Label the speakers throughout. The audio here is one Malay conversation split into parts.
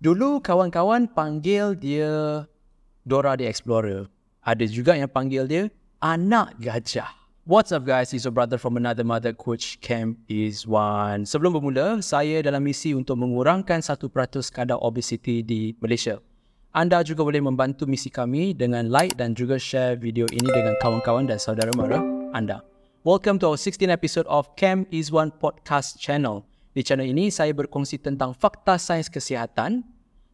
Speaker 1: Dulu kawan-kawan panggil dia Dora the Explorer. Ada juga yang panggil dia anak gajah. What's up guys, it's your brother from another mother coach Camp is one. Sebelum bermula, saya dalam misi untuk mengurangkan 1% kadar obesity di Malaysia. Anda juga boleh membantu misi kami dengan like dan juga share video ini dengan kawan-kawan dan saudara mara anda. Welcome to our 16th episode of Camp is One podcast channel. Di channel ini, saya berkongsi tentang fakta sains kesihatan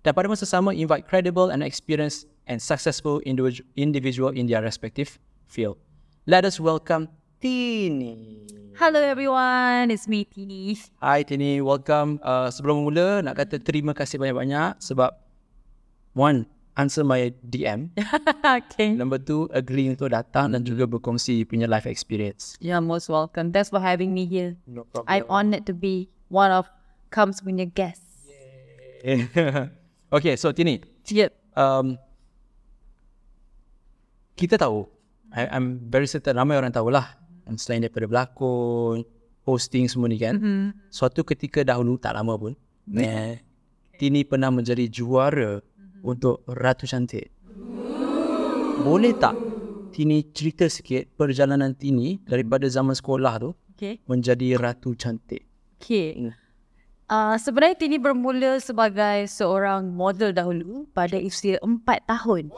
Speaker 1: dan pada masa sama invite credible and experienced and successful individu- individual in their respective field. Let us welcome Tini.
Speaker 2: Hello everyone, it's me Tini.
Speaker 1: Hi Tini, welcome. Uh, sebelum mula, nak kata terima kasih banyak-banyak sebab one, answer my DM.
Speaker 2: okay.
Speaker 1: Number two, agree untuk datang dan juga berkongsi punya life experience.
Speaker 2: You're most welcome. Thanks for having me here.
Speaker 1: No problem.
Speaker 2: I'm honored to be one of Comes punya guests.
Speaker 1: okay, so Tini,
Speaker 2: Yep.
Speaker 1: um, kita tahu, I, I'm very certain ramai orang tahulah um, selain daripada berlakon, hosting semua ni kan,
Speaker 2: Mm-hmm.
Speaker 1: suatu ketika dahulu tak lama pun, eh, Tini pernah menjadi juara untuk Ratu Cantik. Boleh tak Tini cerita sikit perjalanan Tini daripada zaman sekolah tu
Speaker 2: Okay.
Speaker 1: menjadi Ratu Cantik?
Speaker 2: Okay. Uh, sebenarnya Tini bermula sebagai seorang model dahulu pada usia 4 tahun.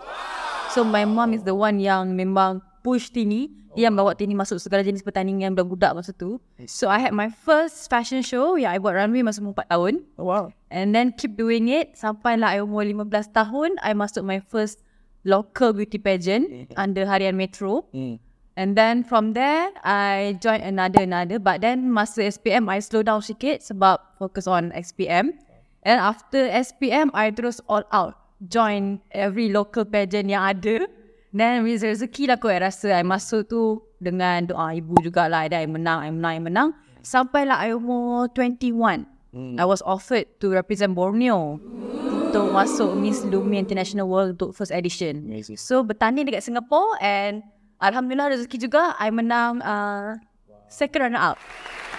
Speaker 2: So my mom is the one yang memang push Tini yang bawa Tini masuk segala jenis pertandingan budak-budak masa tu. So I had my first fashion show yang I buat runway masa umur 4 tahun.
Speaker 1: Oh, wow.
Speaker 2: And then keep doing it sampailah I umur 15 tahun I masuk my first local beauty pageant under Harian Metro.
Speaker 1: Hmm.
Speaker 2: And then from there I joined another another but then masa SPM I slow down sikit sebab focus on SPM. And after SPM I terus all out join every local pageant yang ada. Then with rezeki lah kot I rasa I masuk tu dengan doa ibu jugalah dan I menang, I menang, I menang. Sampailah I umur 21. I was offered to represent Borneo untuk masuk Miss Lumia International World untuk first edition.
Speaker 1: Amazing.
Speaker 2: So bertanding dekat Singapore and Alhamdulillah rezeki juga I menang uh, second runner up.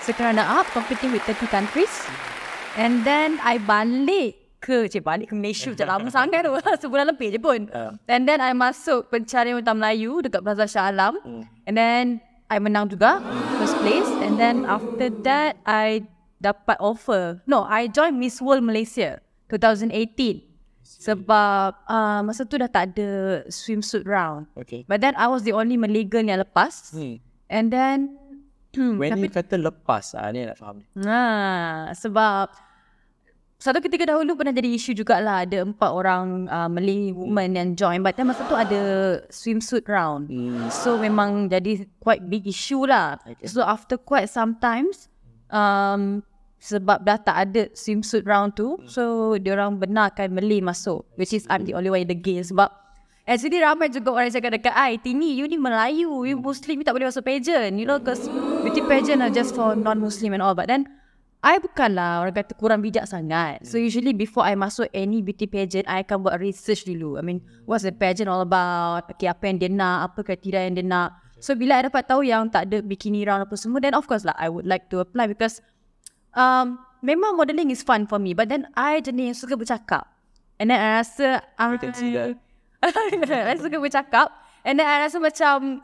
Speaker 2: Second runner up competing with 30 countries. And then I balik ke cik balik ke Malaysia macam lama sangat tu sebulan lebih je pun.
Speaker 1: Uh.
Speaker 2: And then I masuk pencarian wanita Melayu dekat Plaza Shah Alam. And then I menang juga first place. And then after that I dapat offer. No, I joined Miss World Malaysia 2018. Sebab uh, masa tu dah tak ada swimsuit round.
Speaker 1: Okay.
Speaker 2: But then I was the only Malay girl yang lepas.
Speaker 1: Hmm.
Speaker 2: And then hmm,
Speaker 1: When
Speaker 2: tapi
Speaker 1: you kata lepas, ah, ni nak faham ni.
Speaker 2: Nah, sebab satu ketika dahulu pernah jadi isu jugalah ada empat orang uh, Malay woman yang join but then masa tu ada swimsuit round.
Speaker 1: Hmm.
Speaker 2: So memang jadi quite big issue lah.
Speaker 1: Okay.
Speaker 2: So after quite some times um, sebab dah tak ada swimsuit round tu so diorang benarkan Malay masuk which is I'm the only one in the game sebab Actually ramai juga orang cakap dekat I Tini you ni Melayu You Muslim You tak boleh masuk pageant You know cause Beauty pageant are just for non-Muslim and all But then I bukanlah orang kata kurang bijak sangat. So usually before I masuk any beauty pageant, I akan buat research dulu. I mean, what's the pageant all about? Okay, apa yang dia nak? Apa kriteria yang dia nak? So bila I dapat tahu yang tak ada bikini round apa semua, then of course lah I would like to apply because um, memang modelling is fun for me. But then I jenis yang suka bercakap. And then I rasa I. I suka bercakap. And then I rasa macam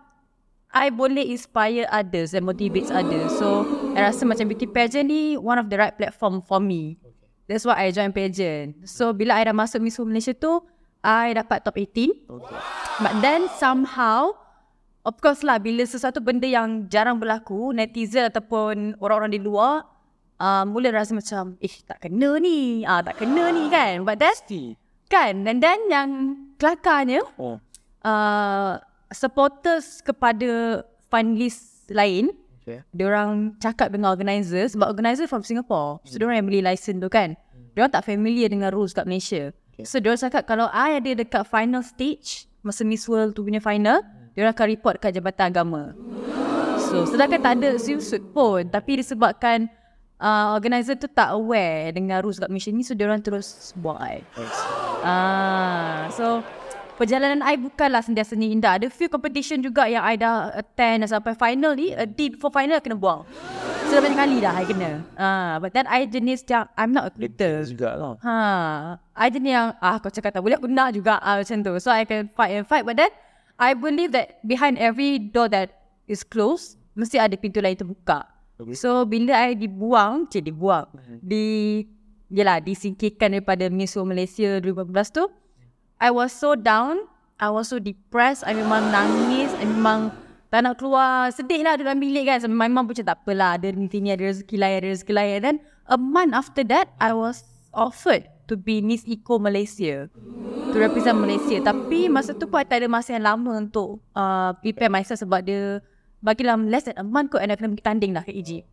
Speaker 2: I boleh inspire others and motivate others. So, I rasa macam beauty pageant ni one of the right platform for me. That's why I join pageant. So, bila I dah masuk Miss World Malaysia tu, I dapat top 18.
Speaker 1: Okay.
Speaker 2: But then somehow, of course lah, bila sesuatu benda yang jarang berlaku, netizen ataupun orang-orang di luar, uh, mula rasa macam, eh tak kena ni, ah tak kena ni kan. But then,
Speaker 1: Mesti.
Speaker 2: kan, and then yang kelakarnya,
Speaker 1: Oh.
Speaker 2: uh, supporters kepada finalist lain,
Speaker 1: Okay.
Speaker 2: diorang cakap dengan organizer sebab organizer from Singapore. So diorang yang beli license tu kan. Diorang tak familiar dengan rules kat Malaysia.
Speaker 1: Okay.
Speaker 2: So diorang cakap kalau I ada dekat final stage masa Miss World tu punya final, diorang akan report kat Jabatan Agama. So sedangkan tak ada swimsuit pun tapi disebabkan uh, organizer tu tak aware dengan rules kat Malaysia ni so diorang terus buat.
Speaker 1: Thanks.
Speaker 2: Ah, so perjalanan I bukanlah sentiasanya indah. Ada few competition juga yang I dah attend sampai final ni, a day before final I kena buang. So, banyak kali dah I kena. Ah, but then I jenis yang, I'm not a quitter.
Speaker 1: juga lah.
Speaker 2: Ha, I jenis yang, ah kau cakap tak boleh, aku nak juga ah, macam tu. So, I can fight and fight. But then, I believe that behind every door that is closed, mesti ada pintu lain terbuka.
Speaker 1: Okay.
Speaker 2: So, bila I dibuang, cik dibuang, di, yelah, disingkirkan daripada Miss World Malaysia 2018 tu, I was so down, I was so depressed, I memang nangis, I memang tak nak keluar, sedih lah dalam bilik kan. So, my pun macam tak apalah, ada ni sini, ada rezeki lain, ada rezeki lain. And then, a month after that, I was offered to be Miss Eco Malaysia. To represent Malaysia. Tapi masa tu pun I tak ada masa yang lama untuk uh, prepare myself sebab dia bagilah less than a month kot and I kena pergi tanding lah ke Egypt.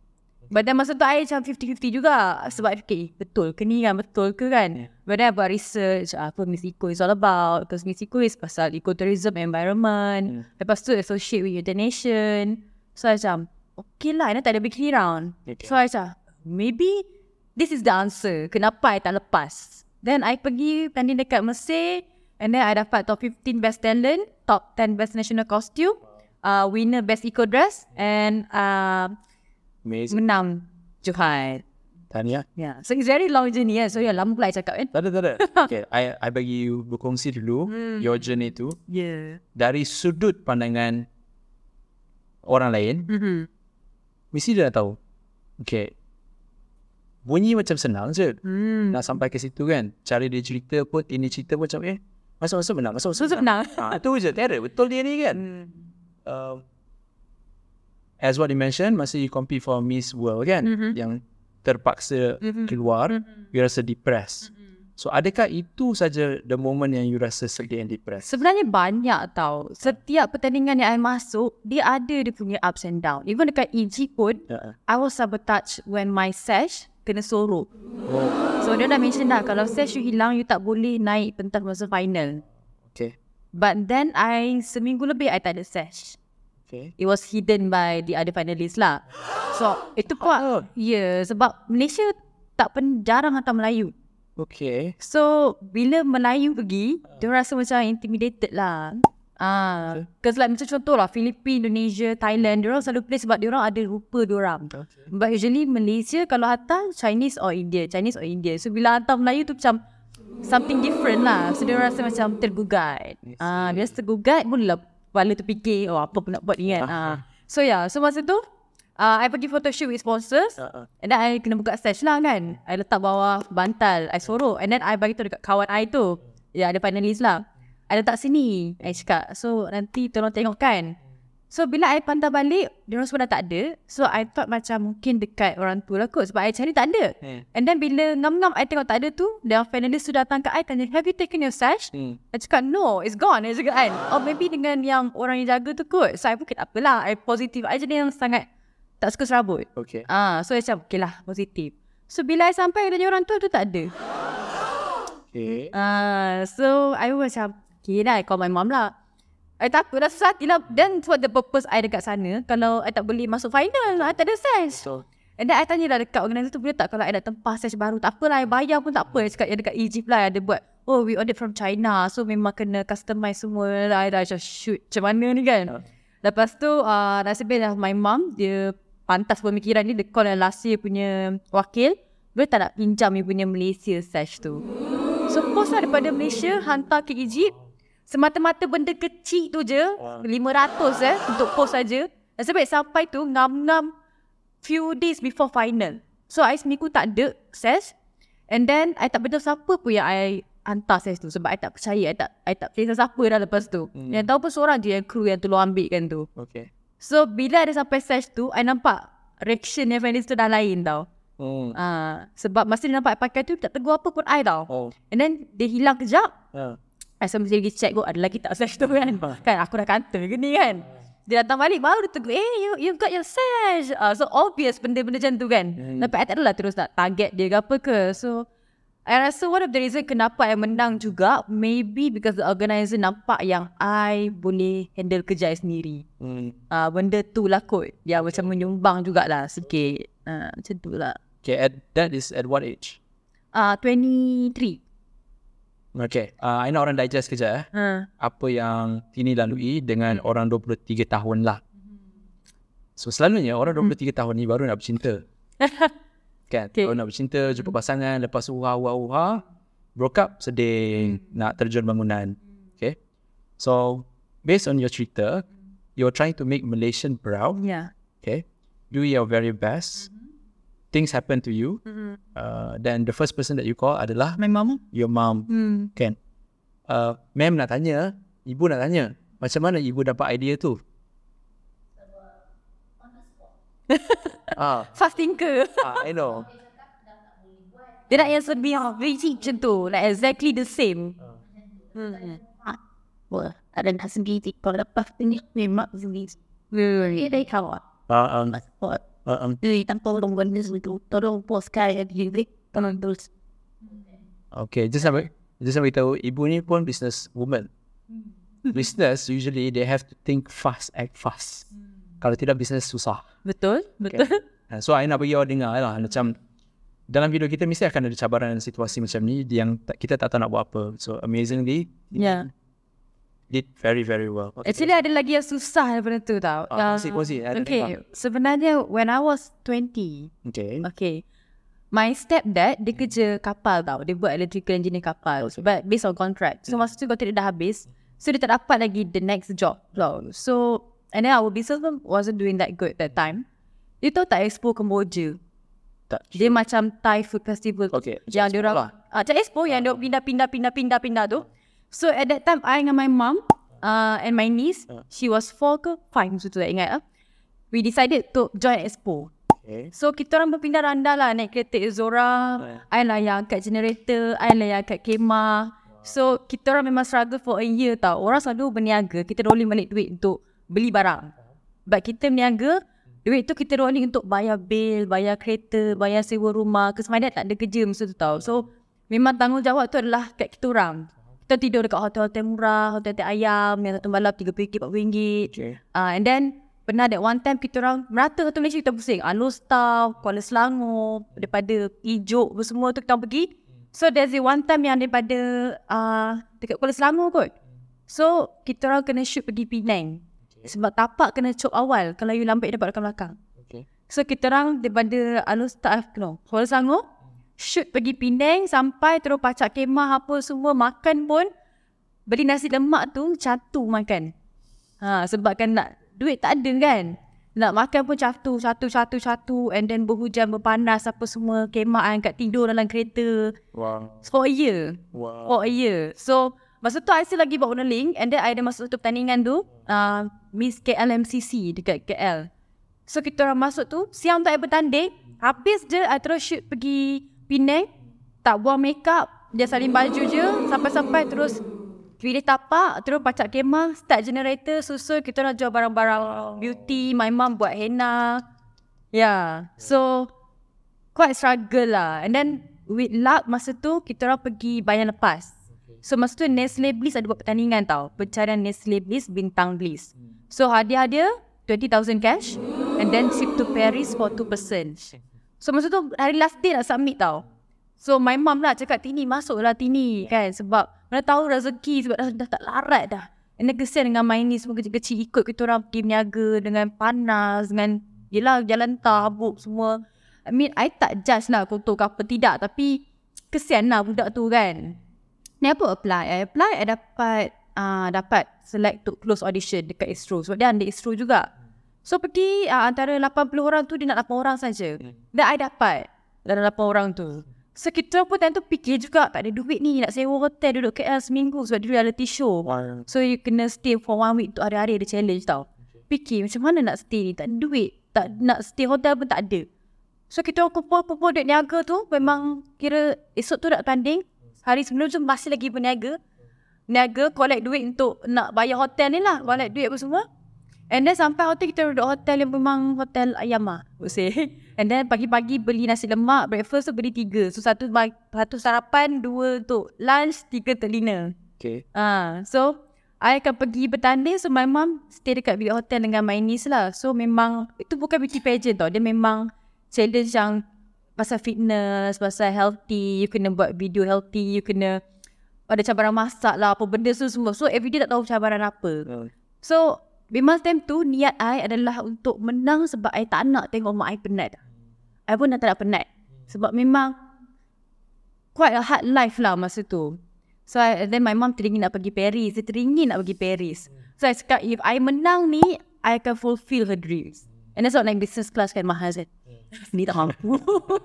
Speaker 2: But then masa tu I macam 50-50 juga sebab fikir eh, betul ke ni kan betul ke kan. Yeah. But then I buat research apa Miss Eco is all about because Miss Eco is pasal ecotourism environment. Yeah. Lepas tu associate with your nation. So I macam okay lah I tak ada bikini round.
Speaker 1: Okay.
Speaker 2: So I macam maybe this is the answer. Kenapa I tak lepas. Then I pergi tanding dekat Mesir and then I dapat top 15 best talent, top 10 best national costume, uh, winner best eco dress and uh,
Speaker 1: Amazing.
Speaker 2: menang Johan.
Speaker 1: Tahniah.
Speaker 2: Yeah. So it's very long journey kan. So yeah, lama pula I cakap kan.
Speaker 1: Tak ada, tak ada. okay, I, I bagi you berkongsi dulu your journey tu
Speaker 2: Yeah.
Speaker 1: dari sudut pandangan orang lain.
Speaker 2: Mm-hmm.
Speaker 1: Mesti dia dah tahu. Okay. Bunyi macam senang je.
Speaker 2: Hmm.
Speaker 1: Nak sampai ke situ kan. Cara dia cerita pun, ini cerita pun macam eh. Masuk-masuk menang, masuk-masuk
Speaker 2: So senang.
Speaker 1: Ha, tu je. Terror. Betul dia ni kan.
Speaker 2: Hmm.
Speaker 1: Um, as what you mentioned, masa you compete for Miss World kan.
Speaker 2: Mhm.
Speaker 1: Yang terpaksa
Speaker 2: Mhm.
Speaker 1: keluar,
Speaker 2: Mhm.
Speaker 1: you rasa depressed.
Speaker 2: Mhm.
Speaker 1: So adakah itu saja the moment yang you rasa sedih and depressed?
Speaker 2: Sebenarnya banyak tau. Setiap pertandingan yang I masuk, dia ada dia punya ups and down. Even dekat EG pun,
Speaker 1: Ya.
Speaker 2: I was sabotaged when my sash kena sorok.
Speaker 1: Oh,
Speaker 2: So dia dah mention dah kalau sash you hilang you tak boleh naik pentas masa final.
Speaker 1: okay.
Speaker 2: But then I seminggu lebih I tak ada sash.
Speaker 1: Okay.
Speaker 2: It was hidden by the other finalists lah. So itu pun
Speaker 1: Oh.
Speaker 2: ya yeah, sebab Malaysia tak pen jarang hantar Melayu.
Speaker 1: Okay.
Speaker 2: So bila Melayu pergi, dia rasa macam intimidated lah. Ah, cause like macam contoh lah Filipina, Indonesia, Thailand, dia orang selalu play sebab dia orang ada rupa dia orang.
Speaker 1: Okay.
Speaker 2: But usually Malaysia kalau hantar Chinese or India, Chinese or India. So bila hantar Melayu tu macam something different lah. So dia rasa macam tergugat. Ah, dia rasa tergugat boleh lah kepala tu fikir oh apa pun nak buat ni kan. Ah. So yeah, so masa tu uh, I pergi photoshoot with sponsors.
Speaker 1: Uh-uh.
Speaker 2: And then I kena buka stage lah kan. I letak bawah bantal, I sorok. And then I bagi tu dekat kawan I tu. Ya, ada finalist lah. I letak sini. I cakap, so nanti tolong tengok kan. So bila I pantau balik, dia semua dah tak ada. So I thought macam mungkin dekat orang tu lah kot. Sebab I cari tak ada.
Speaker 1: Hmm.
Speaker 2: And then bila ngam-ngam I tengok tak ada tu, the finalist tu datang ke I tanya, have you taken your sash?
Speaker 1: Hmm.
Speaker 2: I cakap, no, it's gone. I cakap kan. Or maybe dengan yang orang yang jaga tu kot. So I pun tak apalah. I positif. I jadi yang sangat tak suka serabut.
Speaker 1: Okay.
Speaker 2: Ah, so I macam, okay lah, positif. So bila I sampai, tanya orang tu, tu tak ada.
Speaker 1: Okay.
Speaker 2: Ah, so I pun macam, okay dah, I call my mom lah. I tak apa, dah susah hati lah. Then what the purpose I dekat sana, kalau I tak boleh masuk final, I tak ada sesh.
Speaker 1: So,
Speaker 2: And then I tanya lah dekat organizer tu, boleh tak kalau I nak tempah sesh baru? Tak apalah, I bayar pun tak apa. I cakap yang dekat Egypt lah, ada buat, oh we ordered from China. So memang kena customize semua. I dah macam shoot, macam mana ni kan?
Speaker 1: Ah.
Speaker 2: Lepas tu, uh, nasibnya my mom, dia pantas pemikiran dia, dia call yang last year punya wakil. Dia tak nak pinjam dia punya Malaysia sesh tu. So post lah daripada Malaysia, hantar ke Egypt. Semata-mata benda kecil tu je, 500 eh, untuk post saja. Baik sampai tu, ngam-ngam few days before final. So, I seminggu tak ada ses. And then, I tak betul siapa pun yang I hantar ses tu. Sebab I tak percaya. I tak, I tak percaya siapa dah lepas tu. Hmm. Yang tahu pun seorang je yang crew yang tolong ambil kan tu.
Speaker 1: okay.
Speaker 2: So, bila ada sampai ses tu, I nampak reaction yang finalist tu dah lain tau.
Speaker 1: Hmm.
Speaker 2: Ah, sebab masa dia nampak I pakai tu, tak tegur apa pun I tau.
Speaker 1: Oh.
Speaker 2: And then, dia hilang kejap.
Speaker 1: Uh.
Speaker 2: I sambil pergi check kot ada lagi tak sash tu kan. kan aku dah kata ke ni kan. Dia datang balik baru dia tegur, eh you, you've got your sash. Uh, so obvious benda-benda macam tu kan. Hmm. Tapi I tak adalah terus nak target dia ke apa ke. So I rasa one of the reason kenapa I menang juga maybe because the organizer nampak yang I boleh handle kerja I sendiri.
Speaker 1: Hmm.
Speaker 2: Uh, benda tu lah kot. Ya macam menyumbang jugalah sikit. Uh, macam tu lah.
Speaker 1: Okay, at, that is at what age?
Speaker 2: Uh, 23.
Speaker 1: Okay. Uh, I nak orang digest kejap eh.
Speaker 2: Ha.
Speaker 1: Apa yang Tini lalui dengan orang 23 tahun lah. So selalunya orang 23 tahun ni baru nak bercinta. kan?
Speaker 2: Okay.
Speaker 1: Baru nak bercinta, jumpa pasangan, lepas uha uha uha, broke up, sedih, nak terjun bangunan. Okay. So based on your cerita, you're trying to make Malaysian proud.
Speaker 2: Ya.
Speaker 1: Okay. Do your very best. Things happen to you. Uh, then the first person that you call adalah
Speaker 2: My mom.
Speaker 1: your mom.
Speaker 2: Hmm.
Speaker 1: Kan? Uh, ma'am nak tanya, ibu nak tanya, macam mana ibu dapat idea tu? ah,
Speaker 2: Fast thinker.
Speaker 1: ah, I know.
Speaker 2: Dia nak yang sedih Biji macam tu Like exactly the same
Speaker 3: Hmm. Wah, ada nak sendiri. Kalau lepas ni memang sendiri. Dia dah kawan.
Speaker 1: Uh, um,
Speaker 3: Passport. Jadi tanpa tolong benda itu. Tolong pos kaya diri. Tolong terus.
Speaker 1: okay, just sampai just sampai tahu ibu ni pun business woman. business usually they have to think fast, act fast. Kalau tidak business susah.
Speaker 2: Betul Betul
Speaker 1: Uh, so I nak bagi awak dengar lah macam dalam video kita mesti akan ada cabaran dan situasi macam ni yang kita tak tahu nak buat apa. So amazingly
Speaker 2: Ya
Speaker 1: did very very well. Okay.
Speaker 2: Actually ada lagi yang susah daripada tu tau
Speaker 1: Ah, kongsi, kongsi. Ada
Speaker 2: Okay Sebenarnya When I was 20
Speaker 1: Okay.
Speaker 2: Okay My stepdad Dia kerja kapal tau Dia buat electrical engineer kapal
Speaker 1: Okay.
Speaker 2: But based on contract So masa tu kontrak dia dah habis So dia tak dapat lagi The next job tau So And then our business Wasn't doing that good that time Dia tahu tak Expo Kemboja
Speaker 1: Tak.
Speaker 2: Dia macam Thai Food Festival
Speaker 1: Okay,
Speaker 2: Yang dia orang
Speaker 1: lah.
Speaker 2: ah, Expo Yang dia pindah-pindah-pindah-pindah-pindah tu So at that time I dengan my mum uh, And my niece
Speaker 1: Ah.
Speaker 2: She was 4 ke 5 Masa tu tak ingat lah We decided to join Expo
Speaker 1: Okay.
Speaker 2: So kita orang berpindah randa lah naik kereta Zora. I lah yang angkat generator, I lah yang angkat kemah. So kita orang memang struggle for a year tau. Orang selalu berniaga, kita rolling balik duit untuk beli barang. But kita berniaga, duit tu kita rolling untuk bayar bil, bayar kereta, bayar sewa rumah. Dad tak ada kerja masa tu tau. So memang tanggungjawab tu adalah kat kita orang. Kita tidur dekat hotel-hotel murah, hotel-hotel ayam yang satu malam RM3, RM4.
Speaker 1: Okay.
Speaker 2: Uh, and then pernah that one time kita orang merata satu Malaysia kita pusing. Alor Star, Kuala Selangor, daripada Ijuk semua tu kita pergi. So there's the one time yang daripada uh, dekat Kuala Selangor kot. So kita orang kena shoot pergi Penang. Sebab tapak kena cop awal kalau you lambat dapat dekat belakang.
Speaker 1: Okay.
Speaker 2: So kita orang daripada Alor Star, no, Kuala Selangor, shoot pergi Penang sampai terus pacak kemah apa semua makan pun beli nasi lemak tu catu makan. Ha, sebab kan nak duit tak ada kan. Nak makan pun catu, catu, catu, catu and then berhujan, berpanas apa semua. Kemah angkat tidur dalam kereta.
Speaker 1: Wow.
Speaker 2: For a year.
Speaker 1: Wow.
Speaker 2: For a year. So, masa tu I still lagi buat modeling and then I ada masuk satu pertandingan tu. Uh, Miss KLMCC dekat KL. So, kita orang masuk tu. Siang tak ada bertanding. Habis je I terus shoot pergi Penang. Tak buang makeup. Dia salin baju je. Sampai-sampai terus pilih tapak. Terus pacak kemah. Start generator. Susul kita nak jual barang-barang beauty. My mum buat henna. Yeah. So, quite struggle lah. And then with luck masa tu kita orang pergi bayar lepas. So masa tu Nestle Bliss ada buat pertandingan tau. Pencarian Nestle Bliss bintang Bliss. So hadiah dia 20,000 cash and then ship to Paris for 2%. So masa tu hari last day nak submit tau. So my mum lah cakap Tini masuklah Tini kan sebab mana tahu rezeki sebab dah, dah tak larat dah. And then kesian dengan main ni semua kecil-kecil ikut kita orang pergi berniaga dengan panas dengan yelah jalan tabuk semua. I mean I tak judge lah kotor ke apa tidak tapi kesian lah budak tu kan. Ni apa apply? I apply, I dapat uh, dapat select to close audition dekat Astro. Sebab dia under Astro juga. So pergi uh, antara 80 orang tu dia nak 8 orang saja. Dan I dapat dalam 8 orang tu. So kita pun time tu fikir juga tak ada duit ni nak sewa hotel duduk KL seminggu sebab dia reality show.
Speaker 1: Wow.
Speaker 2: So you kena stay for one week tu hari-hari ada challenge tau. Fikir macam mana nak stay ni tak ada duit. Tak nak stay hotel pun tak ada. So kita orang kumpul-kumpul duit niaga tu memang kira esok tu nak tanding. Hari sebelum tu masih lagi berniaga. Niaga collect duit untuk nak bayar hotel ni lah. Collect duit apa semua. And then sampai hotel kita duduk hotel yang memang hotel ayam lah. would say. And then pagi-pagi beli nasi lemak. Breakfast tu beli tiga. So satu, satu sarapan, dua untuk lunch, tiga untuk dinner.
Speaker 1: Okay.
Speaker 2: Ah, so I akan pergi bertanding so my mum stay dekat bilik hotel dengan my niece lah. So memang itu bukan beauty pageant tau. Dia memang challenge yang pasal fitness, pasal healthy, you kena buat video healthy, you kena ada cabaran masak lah, apa benda tu semua. So everyday tak tahu cabaran apa.
Speaker 1: Hmm.
Speaker 2: So memang time tu niat I adalah untuk menang sebab I tak nak tengok mak I penat. I pun dah tak nak penat. Sebab memang quite a hard life lah masa tu. So I, then my mom teringin nak pergi Paris. Dia teringin nak pergi Paris. So I cakap if I menang ni, I akan fulfill her dreams. And that's not like business class kan mahal kan. Ni tak mampu.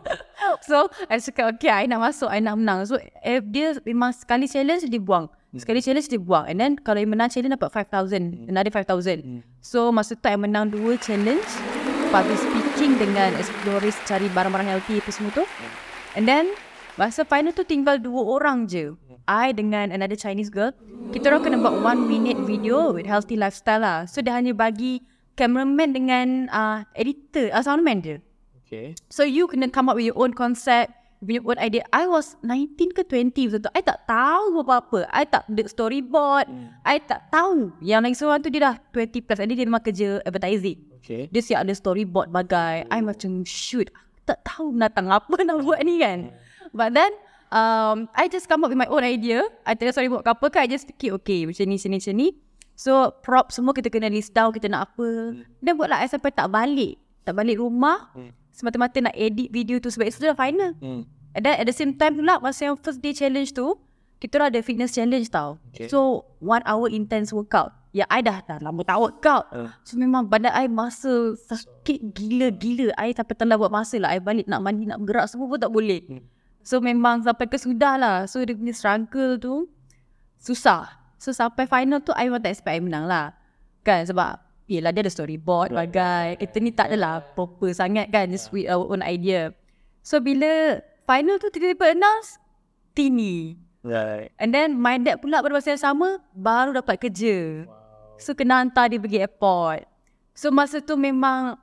Speaker 2: so I cakap okay I nak masuk, I nak menang. So if dia memang sekali challenge dia buang. Sekali challenge dia buang. And then kalau dia menang challenge dapat 5,000. Another 5,000. So masa tu I menang dua challenge. Public speaking dengan explorers cari barang-barang healthy apa semua tu. And then masa final tu tinggal dua orang je. I dengan another Chinese girl. Kita orang kena buat one minute video with healthy lifestyle lah. So dia hanya bagi cameraman dengan uh, editor, uh, soundman je.
Speaker 1: Okay.
Speaker 2: So you kena come up with your own concept, your own idea. I was 19 ke 20 waktu tu. I tak tahu apa-apa. I tak ada storyboard. I tak tahu. Yang lagi seorang tu dia dah 20 plus. And dia memang kerja advertising.
Speaker 1: Okay.
Speaker 2: Dia siap ada storyboard bagai. I macam shoot. Aku tak tahu natang apa nak buat ni kan. But then, um, I just come up with my own idea. I tell storyboard ke apa kan. I just fikir okay macam ni, sini, macam ni. So prop semua kita kena list down kita nak apa. Dan buatlah I sampai tak balik. Tak balik rumah. Semata-mata nak edit video tu sebab itu dah final.
Speaker 1: Hmm.
Speaker 2: And then at the same time pula masa yang first day challenge tu, kita orang ada fitness challenge tau.
Speaker 1: Okay.
Speaker 2: So one hour intense workout. Ya I dah, dah lama tak workout.
Speaker 1: Uh.
Speaker 2: So memang badan I masa sakit gila-gila. I sampai telah buat masa lah. I balik nak mandi, nak bergerak semua pun tak boleh. So memang sampai ke sudah lah. So dia punya struggle tu susah. So sampai final tu I memang tak expect I menang lah. Kan sebab Yelah dia ada storyboard bagai. Kita ni tak adalah proper sangat kan Just with our own idea. So bila final tu tiba-tiba announce Tini.
Speaker 1: Right.
Speaker 2: And then my dad pula pada masa yang sama Baru dapat kerja. So kena hantar dia pergi airport. So masa tu memang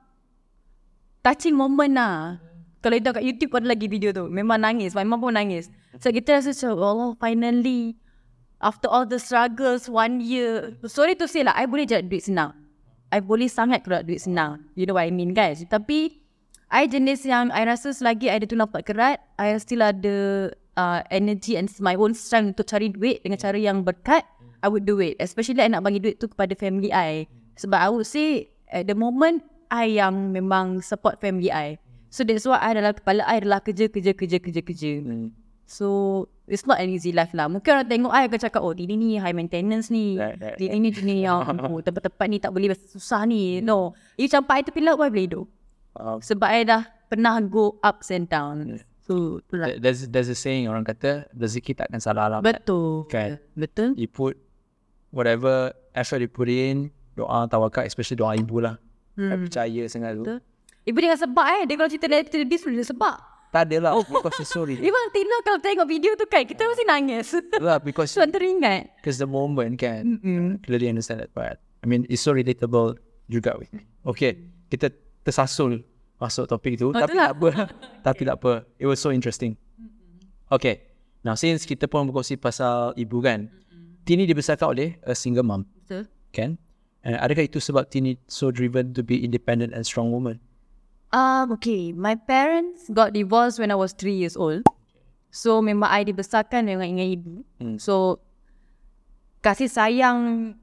Speaker 2: Touching moment lah. Kalau kita kat YouTube ada lagi video tu. Memang nangis My mom pun nangis. So kita rasa macam Allah finally After all the struggles One year. Sorry to say lah I boleh jadi duit senang I boleh sangat keluar duit senang. You know what I mean guys? Tapi I jenis yang I rasa selagi I ada tulang pak kerat I still ada uh, energy and my own strength untuk cari duit dengan cara yang berkat I would do it. Especially I nak bagi duit tu kepada family I. Sebab I would say At the moment I yang memang support family I. So that's why I adalah Kepala I adalah kerja kerja kerja kerja kerja.
Speaker 1: Hmm.
Speaker 2: So It's not an easy life lah. Mungkin orang tengok I akan cakap Oh Tini ni high maintenance ni.
Speaker 1: Right, right,
Speaker 2: Tini ni Tini yang oh, Tempat-tempat ni tak boleh Susah ni. No. You campak I tepi laut Why boleh hidup?
Speaker 1: Wow.
Speaker 2: Sebab I dah Pernah go ups and downs. So itulah.
Speaker 1: There's there's a saying orang kata rezeki tak akan salah alamat.
Speaker 2: Betul.
Speaker 1: Kan.
Speaker 2: Betul.
Speaker 1: You put whatever effort you put in, doa tawakal, especially doa ibu lah. Hmm. I percaya sangat tu.
Speaker 2: Betul. Ibu dia sebab eh. Dia kalau cerita dari this Dia sebab
Speaker 1: Tak ada lah because it's so real.
Speaker 2: Even Tina kalau tengok video tu kan Kita mesti nangis
Speaker 1: lah because
Speaker 2: So teringat
Speaker 1: because the moment kan mm clearly understand that part. I mean it's so relatable juga with me. Okay, kita tersasul masuk topik tu.
Speaker 2: Oh,
Speaker 1: tapi
Speaker 2: itulah.
Speaker 1: tak apa. tapi tak apa. It was so interesting. Okay. Now since kita pun berkongsi pasal ibu kan. Tini dibesarkan oleh a single mom.
Speaker 2: Betul
Speaker 1: Kan? And adakah itu sebab Tini so driven to be independent and strong woman?
Speaker 2: Um, okay. My parents got divorced when I was 3 years old. So, memang I dibesarkan dengan dengan ibu.
Speaker 1: Hmm.
Speaker 2: So, kasih sayang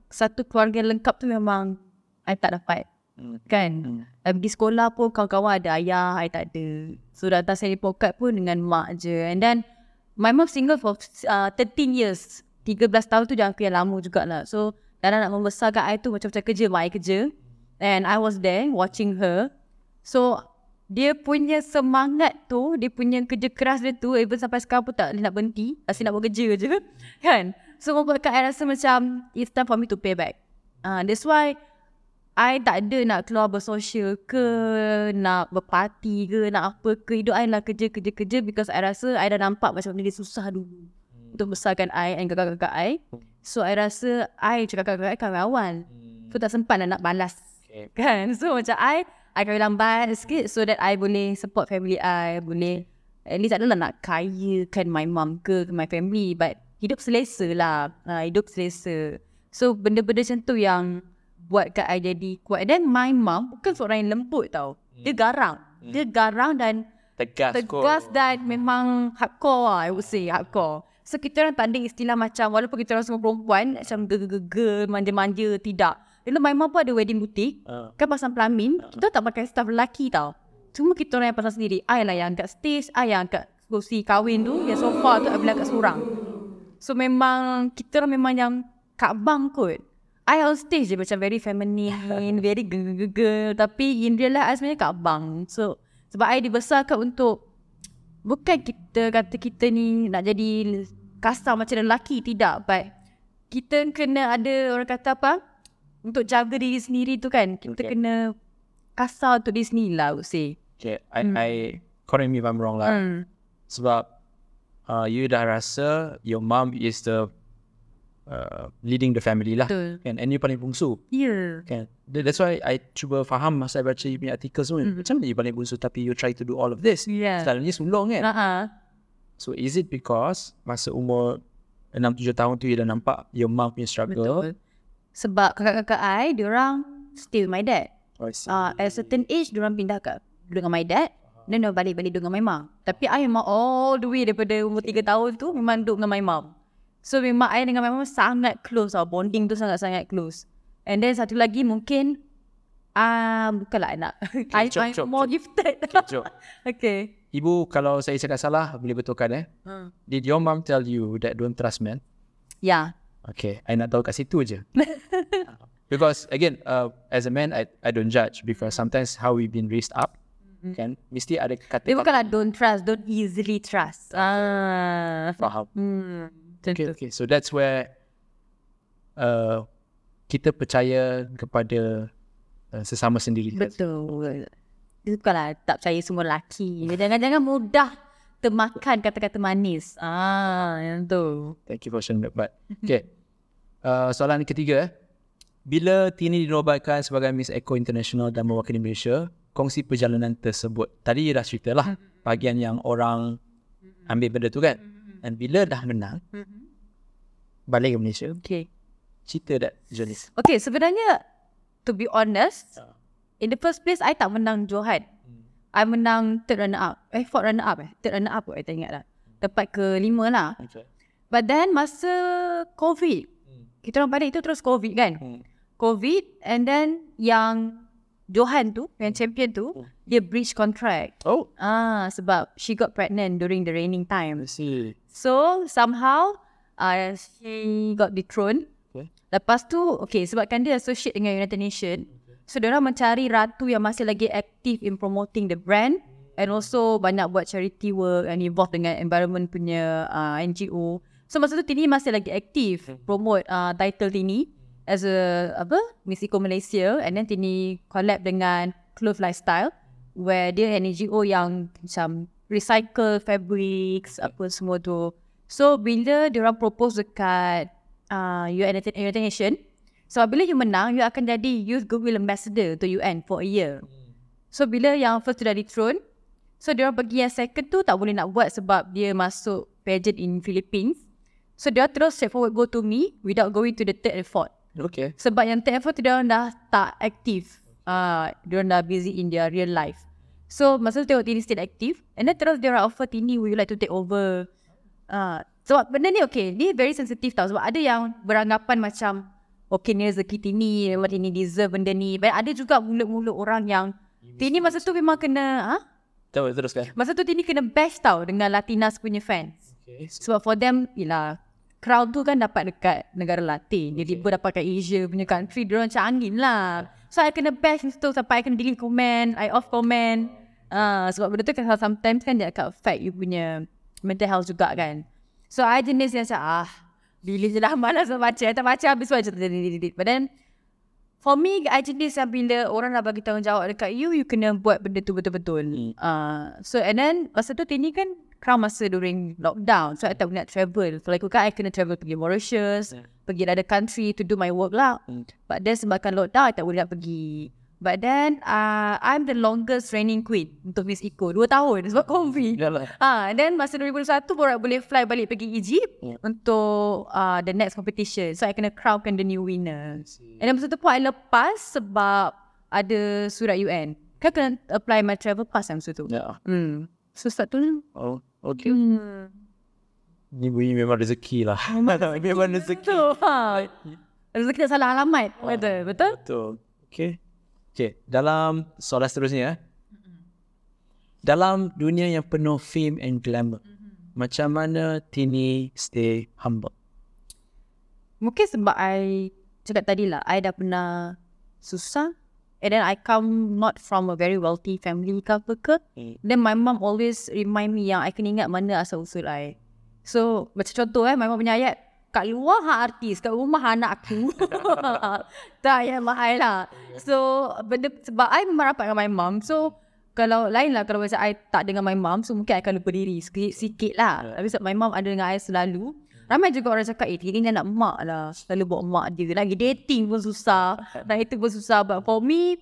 Speaker 2: satu keluarga lengkap tu memang I tak dapat.
Speaker 1: Hmm.
Speaker 2: Kan? I pergi sekolah pun kawan-kawan ada ayah, I tak ada. So, datang seri pokat pun dengan mak je. And then, my mom single for uh, 13 years. 13 tahun tu jangka yang lama jugalah. So, dalam nak membesarkan I tu macam-macam kerja, mak I kerja. And I was there watching her. So, dia punya semangat tu, dia punya kerja keras dia tu, even sampai sekarang pun tak boleh nak berhenti. Asyik nak buat kerja je. Kan? So, membuatkan I rasa macam, it's time for me to pay back. Uh, that's why, I tak ada nak keluar bersosial ke, nak berparti ke, nak apa ke. Hidup I lah kerja, kerja, kerja because I rasa I dah nampak macam mana dia susah dulu. Untuk besarkan I and kakak-kakak I. So, I rasa I cakap kakak-kakak I kawan. So, tak sempat lah nak balas.
Speaker 1: Okay.
Speaker 2: Kan? So, macam I, I kahwin lambat sikit so that I boleh support family I. Boleh, at least adalah nak kayakan my mom ke, my family. But, hidup selesa lah. Ha, hidup selesa. So, benda-benda macam tu yang buatkan I jadi kuat. And then, my mom bukan seorang yang lembut tau. Dia garang. Dia garang dan
Speaker 1: Tegas,
Speaker 2: tegas dan memang hardcore lah, I would say hardcore. So kita orang tak ada istilah macam walaupun kita orang semua perempuan macam gerger-gerger, manja-manja, tidak. Dulu my mum pun ada wedding boutique.
Speaker 1: Ah.
Speaker 2: Kan pasang pelamin, kita tak pakai staff lelaki tau. Cuma kita orang yang pasang sendiri. I lah yang angkat stage, I yang angkat kursi kahwin tu, yang sofa tu I boleh angkat seorang. So memang kita orang memang yang kat bang kot. I on stage je macam very feminine, very gegel Tapi in real life I sebenarnya kat bang. So sebab I dibesarkan untuk bukan kita kata kita ni nak jadi kasar macam lelaki tidak but kita kena ada orang kata apa untuk jaga diri sendiri tu kan kita
Speaker 1: Okay.
Speaker 2: kena kasar untuk diri sendiri lah I would say
Speaker 1: Okay, I, I correct me if I'm wrong lah.
Speaker 2: hmm.
Speaker 1: Sebab uh, you dah rasa your mom is the uh, leading the family lah.
Speaker 2: betul
Speaker 1: Kan? And you paling bungsu.
Speaker 2: yeah
Speaker 1: Kan? That- That's why I cuba faham masa I baca you punya artikel semua. Macam mana you paling bungsu tapi you try to do all of this?
Speaker 2: yeah
Speaker 1: Selalunya sulung kan?
Speaker 2: uh-huh.
Speaker 1: So is it because masa umur 6-7 tahun tu you dah nampak your mom punya struggle?
Speaker 2: betul sebab kakak-kakak I diorang stay with my dad.
Speaker 1: Oh,
Speaker 2: uh, at a certain age diorang pindah kat dengan my dad then diorang balik-balik dengan my mom tapi I memang all the way daripada umur 3 tahun tu memang duduk dengan my mom so memang I dengan my mom sangat close tau. Bonding tu sangat-sangat close. And then satu lagi mungkin ah bukanlah anak I,
Speaker 1: jom,
Speaker 2: I'm
Speaker 1: jom,
Speaker 2: more gifted.
Speaker 1: Okay, jom.
Speaker 2: okay.
Speaker 1: Ibu, kalau saya cakap salah, boleh betulkan eh.
Speaker 2: hmm.
Speaker 1: Did your mom tell you that don't trust men?
Speaker 2: yeah
Speaker 1: Okay, I nak tahu kat situ je. because again, uh, as a man, I, I don't judge because sometimes how we've been raised up, kan, mesti ada
Speaker 2: dia
Speaker 1: kata
Speaker 2: bukanlah don't trust don't easily trust ah
Speaker 1: faham.
Speaker 2: hmm
Speaker 1: Okay, okay. So that's where uh, kita percaya kepada uh, sesama sendiri.
Speaker 2: Betul. Dia bukanlah tak percaya semua lelaki. Jangan-jangan mudah termakan kata-kata manis. Ah, yang tu.
Speaker 1: Thank you for sharing that part. Okay. Uh, soalan ketiga. eh. Bila Tini dinobatkan sebagai Miss Eco International dan mewakili Malaysia, kongsi perjalanan tersebut. Tadi dah cerita lah bahagian yang orang ambil benda tu kan. Dan bila dah menang, balik ke Malaysia,
Speaker 2: Okay.
Speaker 1: cerita that journey.
Speaker 2: Okay, sebenarnya to be honest, in the first place, I tak menang Johan. I menang third runner up. Eh, fourth runner up eh. Third runner up kot, I tak ingat lah. Tempat ke lima lah.
Speaker 1: Okay.
Speaker 2: But then masa COVID, kita orang balik tu terus COVID kan.
Speaker 1: Hmm.
Speaker 2: COVID and then yang Johan tu, yang champion tu, dia breach contract.
Speaker 1: Oh,
Speaker 2: Ah, sebab she got pregnant during the raining
Speaker 1: I
Speaker 2: time.
Speaker 1: see.
Speaker 2: So somehow uh, she got dethroned.
Speaker 1: Okay.
Speaker 2: Lepas tu, okay, sebabkan dia associate dengan United Nation, so dia orang mencari ratu yang masih lagi aktif in promoting the brand and also banyak buat charity work and involved dengan environment punya uh, NGO. So masa tu Tini masih lagi aktif promote uh, title Tini as a apa Miss Eco Malaysia and then Tini collab dengan Clove Lifestyle where dia NGO yang macam recycle fabrics apa semua tu. So bila dia orang propose dekat uh, United, United Nation So bila you menang, you akan jadi Youth Goodwill Ambassador to UN for a year. So bila yang first tu dah dethrone, so dia orang pergi yang second tu tak boleh nak buat sebab dia masuk pageant in Philippines. So dia terus straightforward go to me without going to the third and fourth.
Speaker 1: Okay.
Speaker 2: Sebab yang third and fourth tu dia dah tak aktif. Ah, uh, dia orang dah busy in their real life. So masa tu tengok Tini still aktif and then terus dia orang offer Tini would you like to take over. Ah, uh, sebab benda ni okay, ni very sensitive tau sebab ada yang beranggapan macam okay ni rezeki Tini, memang Tini deserve benda ni. But ada juga mulut-mulut orang yang Tini masa tu memang kena ha?
Speaker 1: Tahu teruskan.
Speaker 2: Masa tu Tini kena bash tau dengan Latinas punya fans.
Speaker 1: Okay.
Speaker 2: Sebab for them, yelah, crowd tu kan dapat dekat negara Latin. Jadi tiba dapat kat Asia punya country, dia orang macam angin lah. So I kena bash tu sampai I kena delete komen, I off komen. Uh, sebab benda tu kan sometimes kan dia akan affect you punya mental health juga kan. So I jenis yang macam ah, bila je lah malas nak baca. Tak baca habis baca. But then For me, I jenis yang bila orang dah bagi tanggungjawab dekat you, you kena buat benda tu betul-betul.
Speaker 1: Hmm.
Speaker 2: Uh, so and then, masa tu Tini kan crown masa during lockdown. So, I tak boleh nak travel. So, like kan, I kena travel pergi Mauritius,
Speaker 1: Yeah.
Speaker 2: pergi other country to do my work lah.
Speaker 1: Hmm.
Speaker 2: But then sebabkan lockdown, I tak boleh nak pergi. But then, uh, I'm the longest reigning queen untuk Miss Eco. Dua tahun sebab COVID.
Speaker 1: Yalah.
Speaker 2: Ah, and then masa 2021 baru I boleh fly balik pergi Egypt
Speaker 1: Yeah.
Speaker 2: untuk uh, the next competition. So I kena crownkan the new winner. And then masa tu pun I lepas sebab ada surat UN. Kan kena apply my travel pass yang masa tu.
Speaker 1: Yeah.
Speaker 2: Hmm. So start tu
Speaker 1: Oh, okay.
Speaker 2: hmm.
Speaker 1: Ni bunyi memang rezeki lah. memang rezeki.
Speaker 2: Tu. Ha. Rezeki tak salah alamat. Betul. Betul?
Speaker 1: Betul. Okay. Okay. Dalam soalan seterusnya. eh. Dalam dunia yang penuh fame and glamour. Macam mana Tini stay humble?
Speaker 2: Mungkin sebab I cakap tadi lah, I dah pernah susah. And then I come not from a very wealthy family ke apa ke.
Speaker 1: Hmm.
Speaker 2: Then my mom always remind me yang I kena ingat mana asal usul I. So macam contoh eh, my mom punya ayat. Kat luar hak artis, kat rumah anak aku. tak ya mahal lah. So benda, sebab I memang rapat dengan my mom. So kalau lain lah kalau macam I tak dengan my mom. So mungkin I akan lupa diri sikit, sikit lah. Tapi sebab my mom ada dengan I selalu. Ramai juga orang cakap, eh ni anak mak lah. Selalu bawa mak dia. Lagi dating pun susah. Nak itu pun susah. But for me,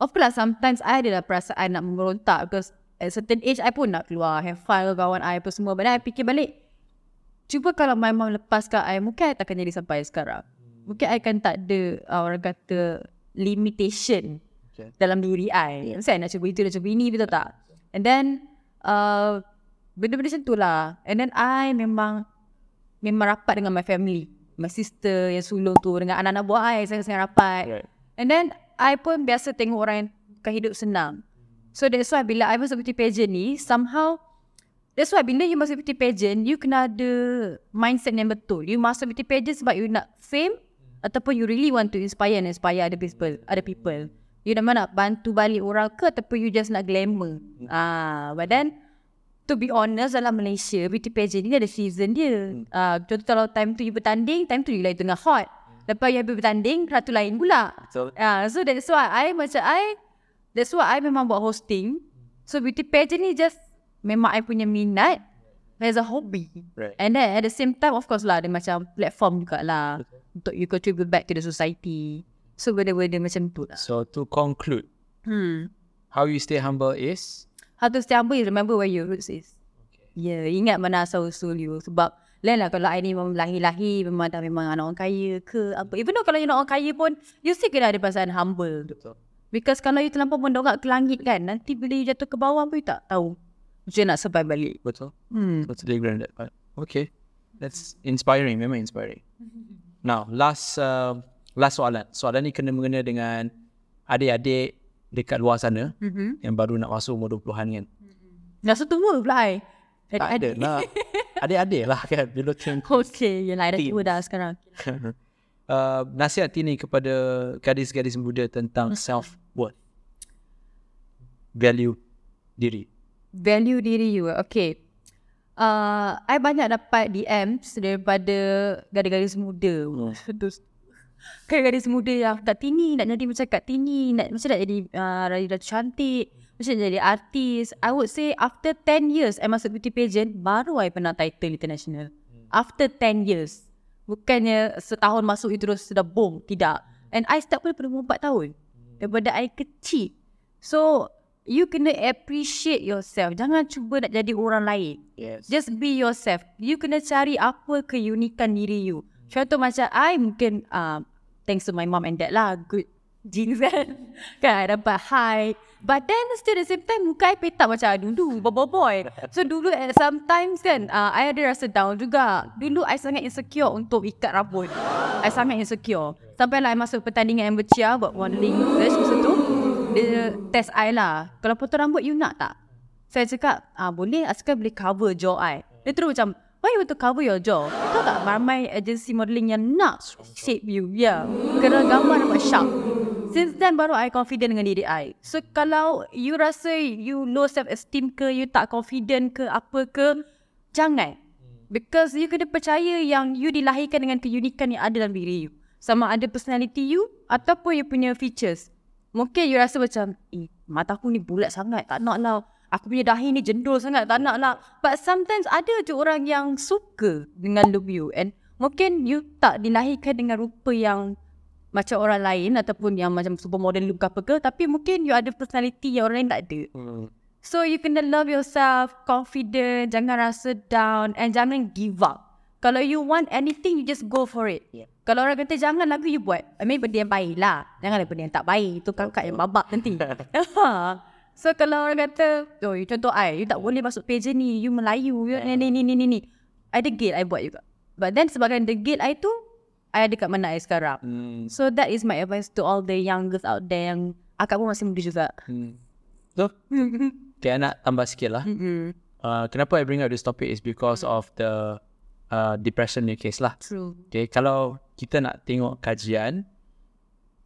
Speaker 2: of course lah sometimes I ada lah perasaan nak memberontak. Because at certain age, I pun nak keluar. Have fun dengan kawan I apa semua. But then I fikir balik, cuba kalau my mom lepaskan I, mungkin I takkan jadi sampai sekarang. Mungkin I kan tak ada uh, orang kata limitation
Speaker 1: Okay.
Speaker 2: dalam diri I. Mesti I nak cuba itu, nak cuba ini, betul tak? And then, uh, benda-benda macam tu lah. And then I memang, memang rapat dengan my family. My sister yang sulung tu, dengan anak-anak buah I, saya sangat rapat.
Speaker 1: Right.
Speaker 2: And then, I pun biasa tengok orang yang hidup senang. So that's why bila I masuk beauty pageant ni, somehow, that's why bila you masuk beauty pageant, you kena ada mindset yang betul. You masuk beauty pageant sebab you nak fame, ataupun you really want to inspire and inspire other people. Other people. You nak nak bantu balik orang ke ataupun you just nak glamour. Ah, but then to be honest dalam Malaysia beauty pageant ni ada season dia. Ah, contoh kalau time tu you bertanding, time tu you lagi tengah hot. Lepas you habis bertanding, ratu lain pula.
Speaker 1: Betul.
Speaker 2: Ah, so that's why I macam I that's why I memang buat hosting. So beauty pageant ni just memang I punya minat as a hobby.
Speaker 1: Right.
Speaker 2: And then at the same time of course lah ada macam platform juga lah untuk you contribute back to the society. So benda-benda macam tu lah.
Speaker 1: So to conclude,
Speaker 2: Hmm.
Speaker 1: how you stay humble is
Speaker 2: How to stay humble is remember where your roots is. Ya, yeah, ingat mana asal usul you. Sebab lain lah kalau I ni memang lahir-lahir memang dah memang anak orang kaya ke apa. Even though kalau you nak orang kaya pun, you still kena ada perasaan humble.
Speaker 1: Betul.
Speaker 2: Because kalau you terlampau mendongak ke langit kan, nanti bila you jatuh ke bawah pun you tak tahu. Macam nak survive balik.
Speaker 1: Betul.
Speaker 2: Hmm.
Speaker 1: Agree on that part. Okay. That's inspiring. Memang inspiring. Now, last uh, last soalan. Soalan ni kena mengena dengan adik-adik dekat luar sana
Speaker 2: Mm-hmm.
Speaker 1: yang baru nak masuk umur 20-an kan.
Speaker 2: Dah setua pula I.
Speaker 1: Tak ada lah. Adik-adik lah kan. Bila turn
Speaker 2: Okay, yelah I dah tua dah sekarang.
Speaker 1: uh, nasihat ini kepada gadis-gadis muda tentang self-worth. Value diri.
Speaker 2: Value diri you. Okay. Uh, I banyak dapat DMs daripada gadis-gadis muda. Terus gadis muda yang Kak Tini nak jadi macam Kak Tini, nak macam nak jadi uh, Raya cantik, macam nak jadi artis. I would say after 10 years I masuk beauty pageant, baru I pernah title international. After 10 years. Bukannya setahun masuk itu terus sudah boom. Tidak. And I start pun pada umur 4 tahun. Daripada I kecil. So, you kena appreciate yourself. Jangan cuba nak jadi orang lain.
Speaker 1: Yes.
Speaker 2: Just be yourself. You kena cari apa keunikan diri you. Contoh macam I mungkin uh, thanks to my mom and dad lah good genes kan. kan I dapat high. But then still at the same time muka I petak macam dulu boy boy. So dulu at sometimes kan uh, I ada rasa down juga. Dulu I sangat insecure untuk ikat rambut. I sangat insecure. Sampai lah I masuk pertandingan Ambercia buat modeling research masa tu. Dia test I lah. Kalau potong rambut you nak tak? Saya cakap, ah boleh, asalkan boleh cover jaw I. Dia terus macam, why you want to cover your jaw? Tahu tak ramai agency modeling yang nak shape you. Ya, yeah. kerana gambar dapat sharp. Since then baru I confident dengan diri I. So kalau you rasa you low self esteem ke, you tak confident ke, apa ke, jangan. Because you kena percaya yang you dilahirkan dengan keunikan yang ada dalam diri you. Sama ada personality you ataupun you punya features. Mungkin you rasa macam, eh mata aku ni bulat sangat, tak nak lah. Aku punya dahi ni jendul sangat, tak nak lah. But sometimes ada je orang yang suka dengan look you. And mungkin you tak dilahirkan dengan rupa yang macam orang lain ataupun yang macam supermodel look apa ke. Tapi mungkin you ada personality yang orang lain tak ada.
Speaker 1: Hmm.
Speaker 2: So you kena love yourself, confident, jangan rasa down and jangan give up. Kalau you want anything, you just go for it.
Speaker 1: Yeah.
Speaker 2: Kalau orang kata jangan lagu you buat. I mean benda yang baik lah. Janganlah benda yang tak baik. Itu kakak yang babak nanti. Ha. so kalau orang kata, oh contoh I, you tak boleh masuk pageant ni, you Melayu, you ni ni ni ni ni. ni. I degil I buat juga. But then sebabkan degil I tu, I ada kat mana I sekarang.
Speaker 1: Hmm.
Speaker 2: So that is my advice to all the young girls out there yang akak pun masih muda juga.
Speaker 1: Hmm. So, okay, I nak tambah sikit lah.
Speaker 2: Mm-hmm.
Speaker 1: Uh, kenapa I bring up this topic is because of the uh, depression ni case lah.
Speaker 2: True.
Speaker 1: Okay, kalau kita nak tengok kajian,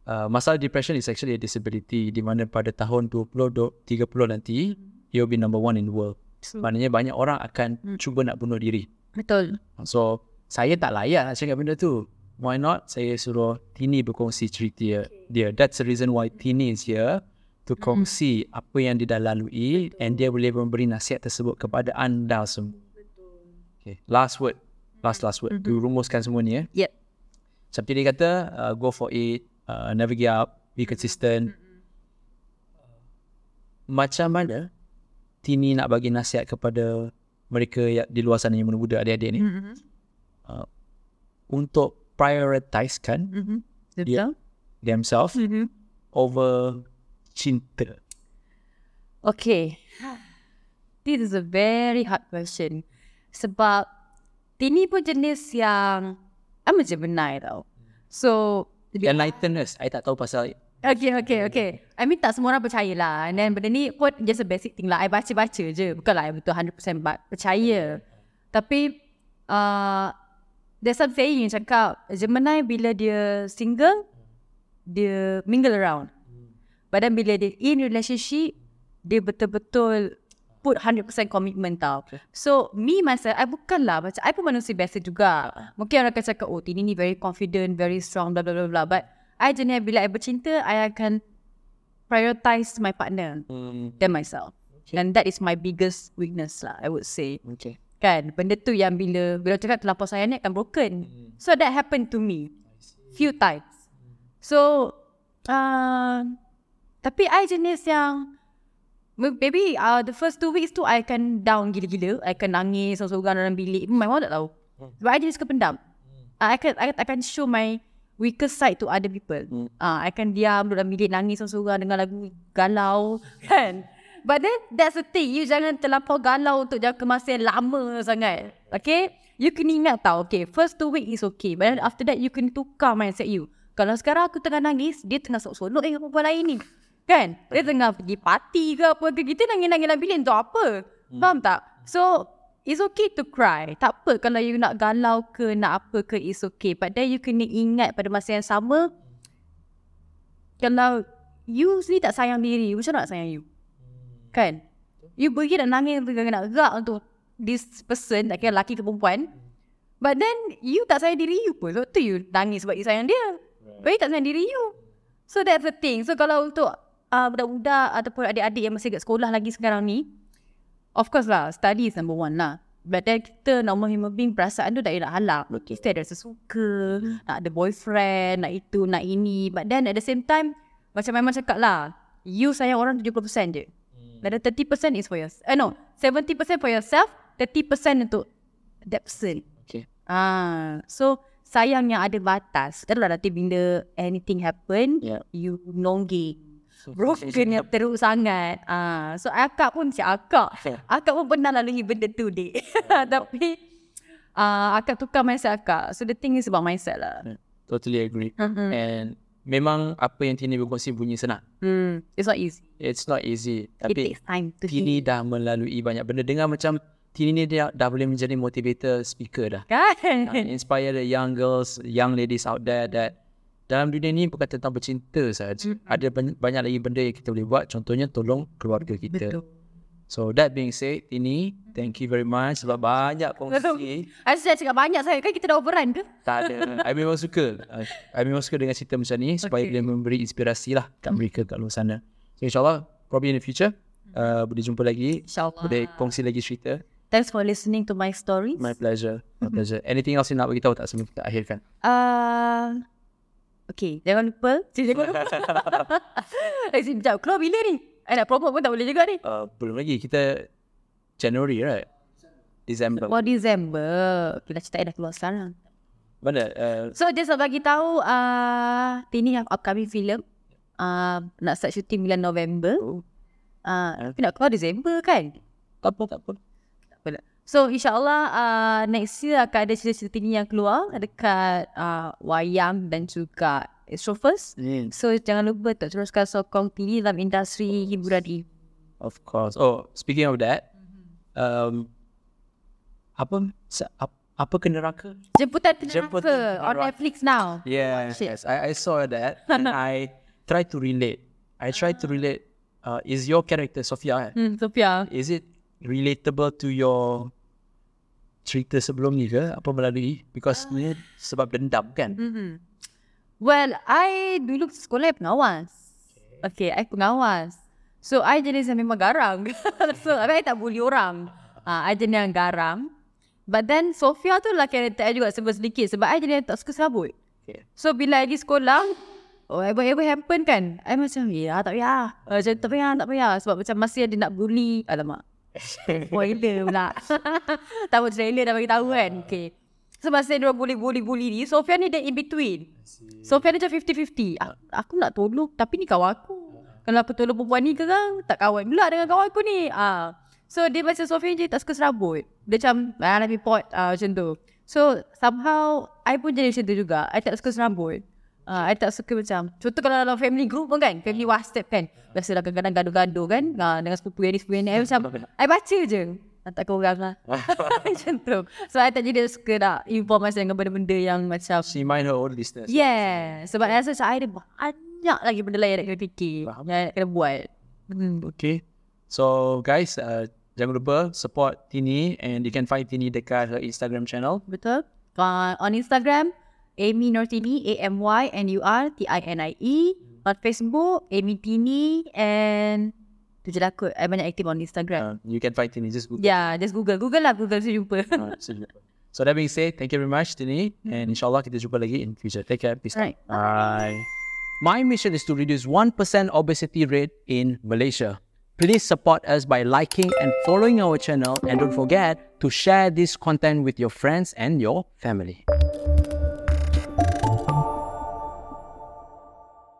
Speaker 1: uh, masalah depression is actually a disability di mana pada tahun 2030 nanti, you'll be number one in the world.
Speaker 2: True.
Speaker 1: Maknanya banyak orang akan cuba nak bunuh diri.
Speaker 2: Betul.
Speaker 1: So, saya tak layak nak cakap benda tu. Why not? Saya suruh Tini berkongsi cerita dia. dia. That's the reason why Tini is here to kongsi apa yang dia dah lalui and dia boleh memberi nasihat tersebut kepada anda semua. Okay. Last word. Last last word. Mm-hmm. rumuskan semua ni ya.
Speaker 2: Yep.
Speaker 1: Seperti dia kata, uh, go for it, uh, never give up, be consistent. Macam mana Tini nak bagi nasihat kepada mereka yang di luar sana yang muda-muda adik-adik ni
Speaker 2: Mm-hmm.
Speaker 1: uh, untuk prioritisekan
Speaker 2: Mm-hmm. Betul.
Speaker 1: themselves
Speaker 2: Mm-hmm.
Speaker 1: over cinta.
Speaker 2: Okay. This is a very hard question. Sebab Tini pun jenis yang I'm a Gemini tau. So,
Speaker 1: Enlighten us. I tak tahu pasal
Speaker 2: Okay, okay, okay. I mean tak semua orang percaya lah. And then benda ni pun just a basic thing lah. I baca-baca je. Bukanlah I betul 100% ba- percaya. Tapi, uh, there's some saying yang cakap, Gemini bila dia single, dia mingle around. But then bila dia in relationship, dia betul-betul put 100% commitment tau. So, me myself, I bukanlah macam, I pun manusia biasa juga. Mungkin orang akan cakap, oh, Tini ni very confident, very strong, blah, blah, blah, blah. But, I jenis bila I bercinta, I akan prioritize my partner
Speaker 1: hmm,
Speaker 2: than myself. And that is my biggest weakness lah, I would say.
Speaker 1: okay.
Speaker 2: Kan, benda tu yang bila, bila cakap terlampau sayang ni akan broken. So, that happened to me. Few times. So, uh, tapi I jenis yang Maybe uh, the first two weeks tu I akan down gila-gila. I akan nangis seorang-seorang dalam bilik. My mom tak tahu. Sebab I jenis kependam. Uh, I akan I akan show my weakest side to other people. Uh, I akan diam duduk dalam bilik nangis seorang-seorang dengan lagu galau. Kan? But then that's the thing. You jangan terlampau galau untuk jangka masa yang lama sangat. Okay? You kena ingat tau. Okay, first two weeks is okay. But then after that, you kena tukar mindset you. Kalau sekarang aku tengah nangis, dia tengah sok-sonok dengan perempuan lain ni. Kan? Dia tengah pergi party ke apa ke. Kita nangis-nangis dalam bilik untuk apa? Faham tak? So, it's okay to cry. Tak apa kalau you nak galau ke, nak apa ke, it's okay. But then you kena ingat pada masa yang sama, kalau you sendiri tak sayang diri, macam mana nak sayang you? Kan? You pergi nak nangis, pergi nak gerak untuk this person, tak kira lelaki ke perempuan. But then, you tak sayang diri you pun. Sebab tu you nangis sebab you sayang dia. But you tak sayang diri you. So that's the thing. So kalau untuk uh, budak-budak ataupun adik-adik yang masih kat sekolah lagi sekarang ni, of course lah, study is number one lah. But then kita normal human being perasaan tu tak nak halang.
Speaker 1: Betul.
Speaker 2: Kita ada sesuka, nak ada boyfriend, nak itu, nak ini. But then at the same time, macam memang cakap lah, you sayang orang 70% je. Dan the 30% is for yourself. Eh no, 70% for yourself, 30% untuk that person.
Speaker 1: Okay.
Speaker 2: Ah, so sayang yang ada batas. Tahu lah nanti bila anything happen,
Speaker 1: Yeah.
Speaker 2: you nongging. Broken yang teruk sangat. Ah, so akak pun si akak. Akak pun pernah lalui benda tu dek. Tapi ah, akak tukar mindset akak. So the thing is about mindset lah.
Speaker 1: Totally agree.
Speaker 2: Mhm.
Speaker 1: And memang apa yang Tini berkongsi bunyi senang.
Speaker 2: Hmm, it's not easy.
Speaker 1: It's not easy.
Speaker 2: It
Speaker 1: Tapi
Speaker 2: takes time to
Speaker 1: Tini
Speaker 2: heal.
Speaker 1: dah melalui banyak benda. Dengar macam Tini ni dia dah boleh menjadi motivator speaker dah.
Speaker 2: Kan?
Speaker 1: Uh, inspire the young girls, young ladies out there that dalam dunia ni bukan tentang bercinta saja. Ada banyak, lagi benda yang kita boleh buat. Contohnya tolong keluarga kita.
Speaker 2: Betul.
Speaker 1: So that being said, Tini, thank you very much sebab banyak kongsi.
Speaker 2: Asyik cakap banyak saya. Kan kita dah overrun ke?
Speaker 1: tak ada. I memang suka. I memang suka dengan cerita macam ni supaya
Speaker 2: Okay.
Speaker 1: dia memberi inspirasi lah kat mereka kat luar sana. So insyaAllah, probably in the future, uh, boleh jumpa lagi.
Speaker 2: InsyaAllah.
Speaker 1: Boleh kongsi lagi cerita.
Speaker 2: Thanks for listening to my stories.
Speaker 1: My pleasure. My pleasure. Anything else you nak beritahu tak sebelum kita akhirkan?
Speaker 2: Uh, okay, jangan lupa. Jangan lupa. eh, sekejap. Keluar bila ni? Eh, nak promote pun tak boleh juga ni.
Speaker 1: Uh, belum lagi. Kita January, right? December.
Speaker 2: Oh, December. Kita cerita dah keluar sekarang.
Speaker 1: Mana? Uh,
Speaker 2: So, just nak bagi tahu, uh, Tini have upcoming film. Uh, nak start shooting bulan November.
Speaker 1: oh,
Speaker 2: Uh, tapi nak keluar December kan?
Speaker 1: tak apa, tak apa.
Speaker 2: Tak apa lah. So insyaAllah uh, next year akan ada cerita-cerita ni yang keluar dekat uh, wayang dan juga Astro First.
Speaker 1: Mm.
Speaker 2: So jangan lupa untuk teruskan sokong Tini dalam industri hiburan ini.
Speaker 1: Of course. Oh, speaking of that, um, apa sa- ap- apa ke neraka?
Speaker 2: Jemputan ke
Speaker 1: Jemputan
Speaker 2: Neraka on. Netflix now.
Speaker 1: Yes, yes. I, I saw that and I tried to relate. I tried to relate. Uh, is your character Sophia? eh?
Speaker 2: Hmm, Sophia.
Speaker 1: Is it relatable to your cerita sebelum ni ke? Apa melalui? Because ni sebab dendam kan?
Speaker 2: Mm-hmm. Well, I dulu sekolah pengawas. Okay, I pengawas. So, I jenis yang memang garang. so, I tak bully orang. Uh, I jenis yang garang. But then, Sophia tu lah karakter I juga sebab sedikit. Sebab I jenis yang tak suka serabut.
Speaker 1: Okay.
Speaker 2: So, bila I pergi sekolah, oh, whatever happen kan, I macam, ya, tak payah. Uh, macam, tak payah, tak payah. Sebab macam masih ada nak bully. Alamak. Spoiler pula. Tahu trailer dah bagi tahu kan. Okay. So masa dia bully-bully-bully ni, Sofia ni dia in between. Sofia dia macam 50-50. A- Aku nak tolong tapi ni kawan aku. Kalau aku tolong perempuan ni ke kan, tak kawan pula dengan kawan aku ni. Ah. So dia macam Sofia je tak suka serabut. Dia macam, ah, nak report ah, macam tu. So somehow, I pun jadi macam tu juga. I tak suka serabut. Uh, I tak suka macam Contoh kalau dalam family group pun kan Family WhatsApp kan Biasalah kadang-kadang gaduh-gaduh kan uh, Dengan sepupu yang ni sepupu yang ni I macam I baca je Tak ke orang lah Macam tu So I tak jadi suka nak Informasi dengan benda-benda yang macam
Speaker 1: She mind her own business.
Speaker 2: Yeah Sebab I rasa macam I ada banyak lagi benda lain yang nak kena fikir
Speaker 1: Faham.
Speaker 2: Yang nak kena buat hmm.
Speaker 1: Okay. So guys, uh, jangan lupa support Tini and you can find Tini dekat her Instagram channel.
Speaker 2: Betul uh, On Instagram Amy Nurtini A-M-Y-N-U-R-T-I-N-I-E E. On Facebook Amy Tini And Tu je lah kot I banyak aktif on Instagram
Speaker 1: Uh, you can find Tini just Google.
Speaker 2: Yeah, just Google. Google lah, Google tu jumpa.
Speaker 1: So, so that being said, thank you very much Tini and inshallah kita jumpa lagi in future. Take care. Peace. out.
Speaker 2: Alright.
Speaker 1: Bye. My mission is to reduce 1% obesity rate in Malaysia. Please support us by liking and following our channel and don't forget to share this content with your friends and your family.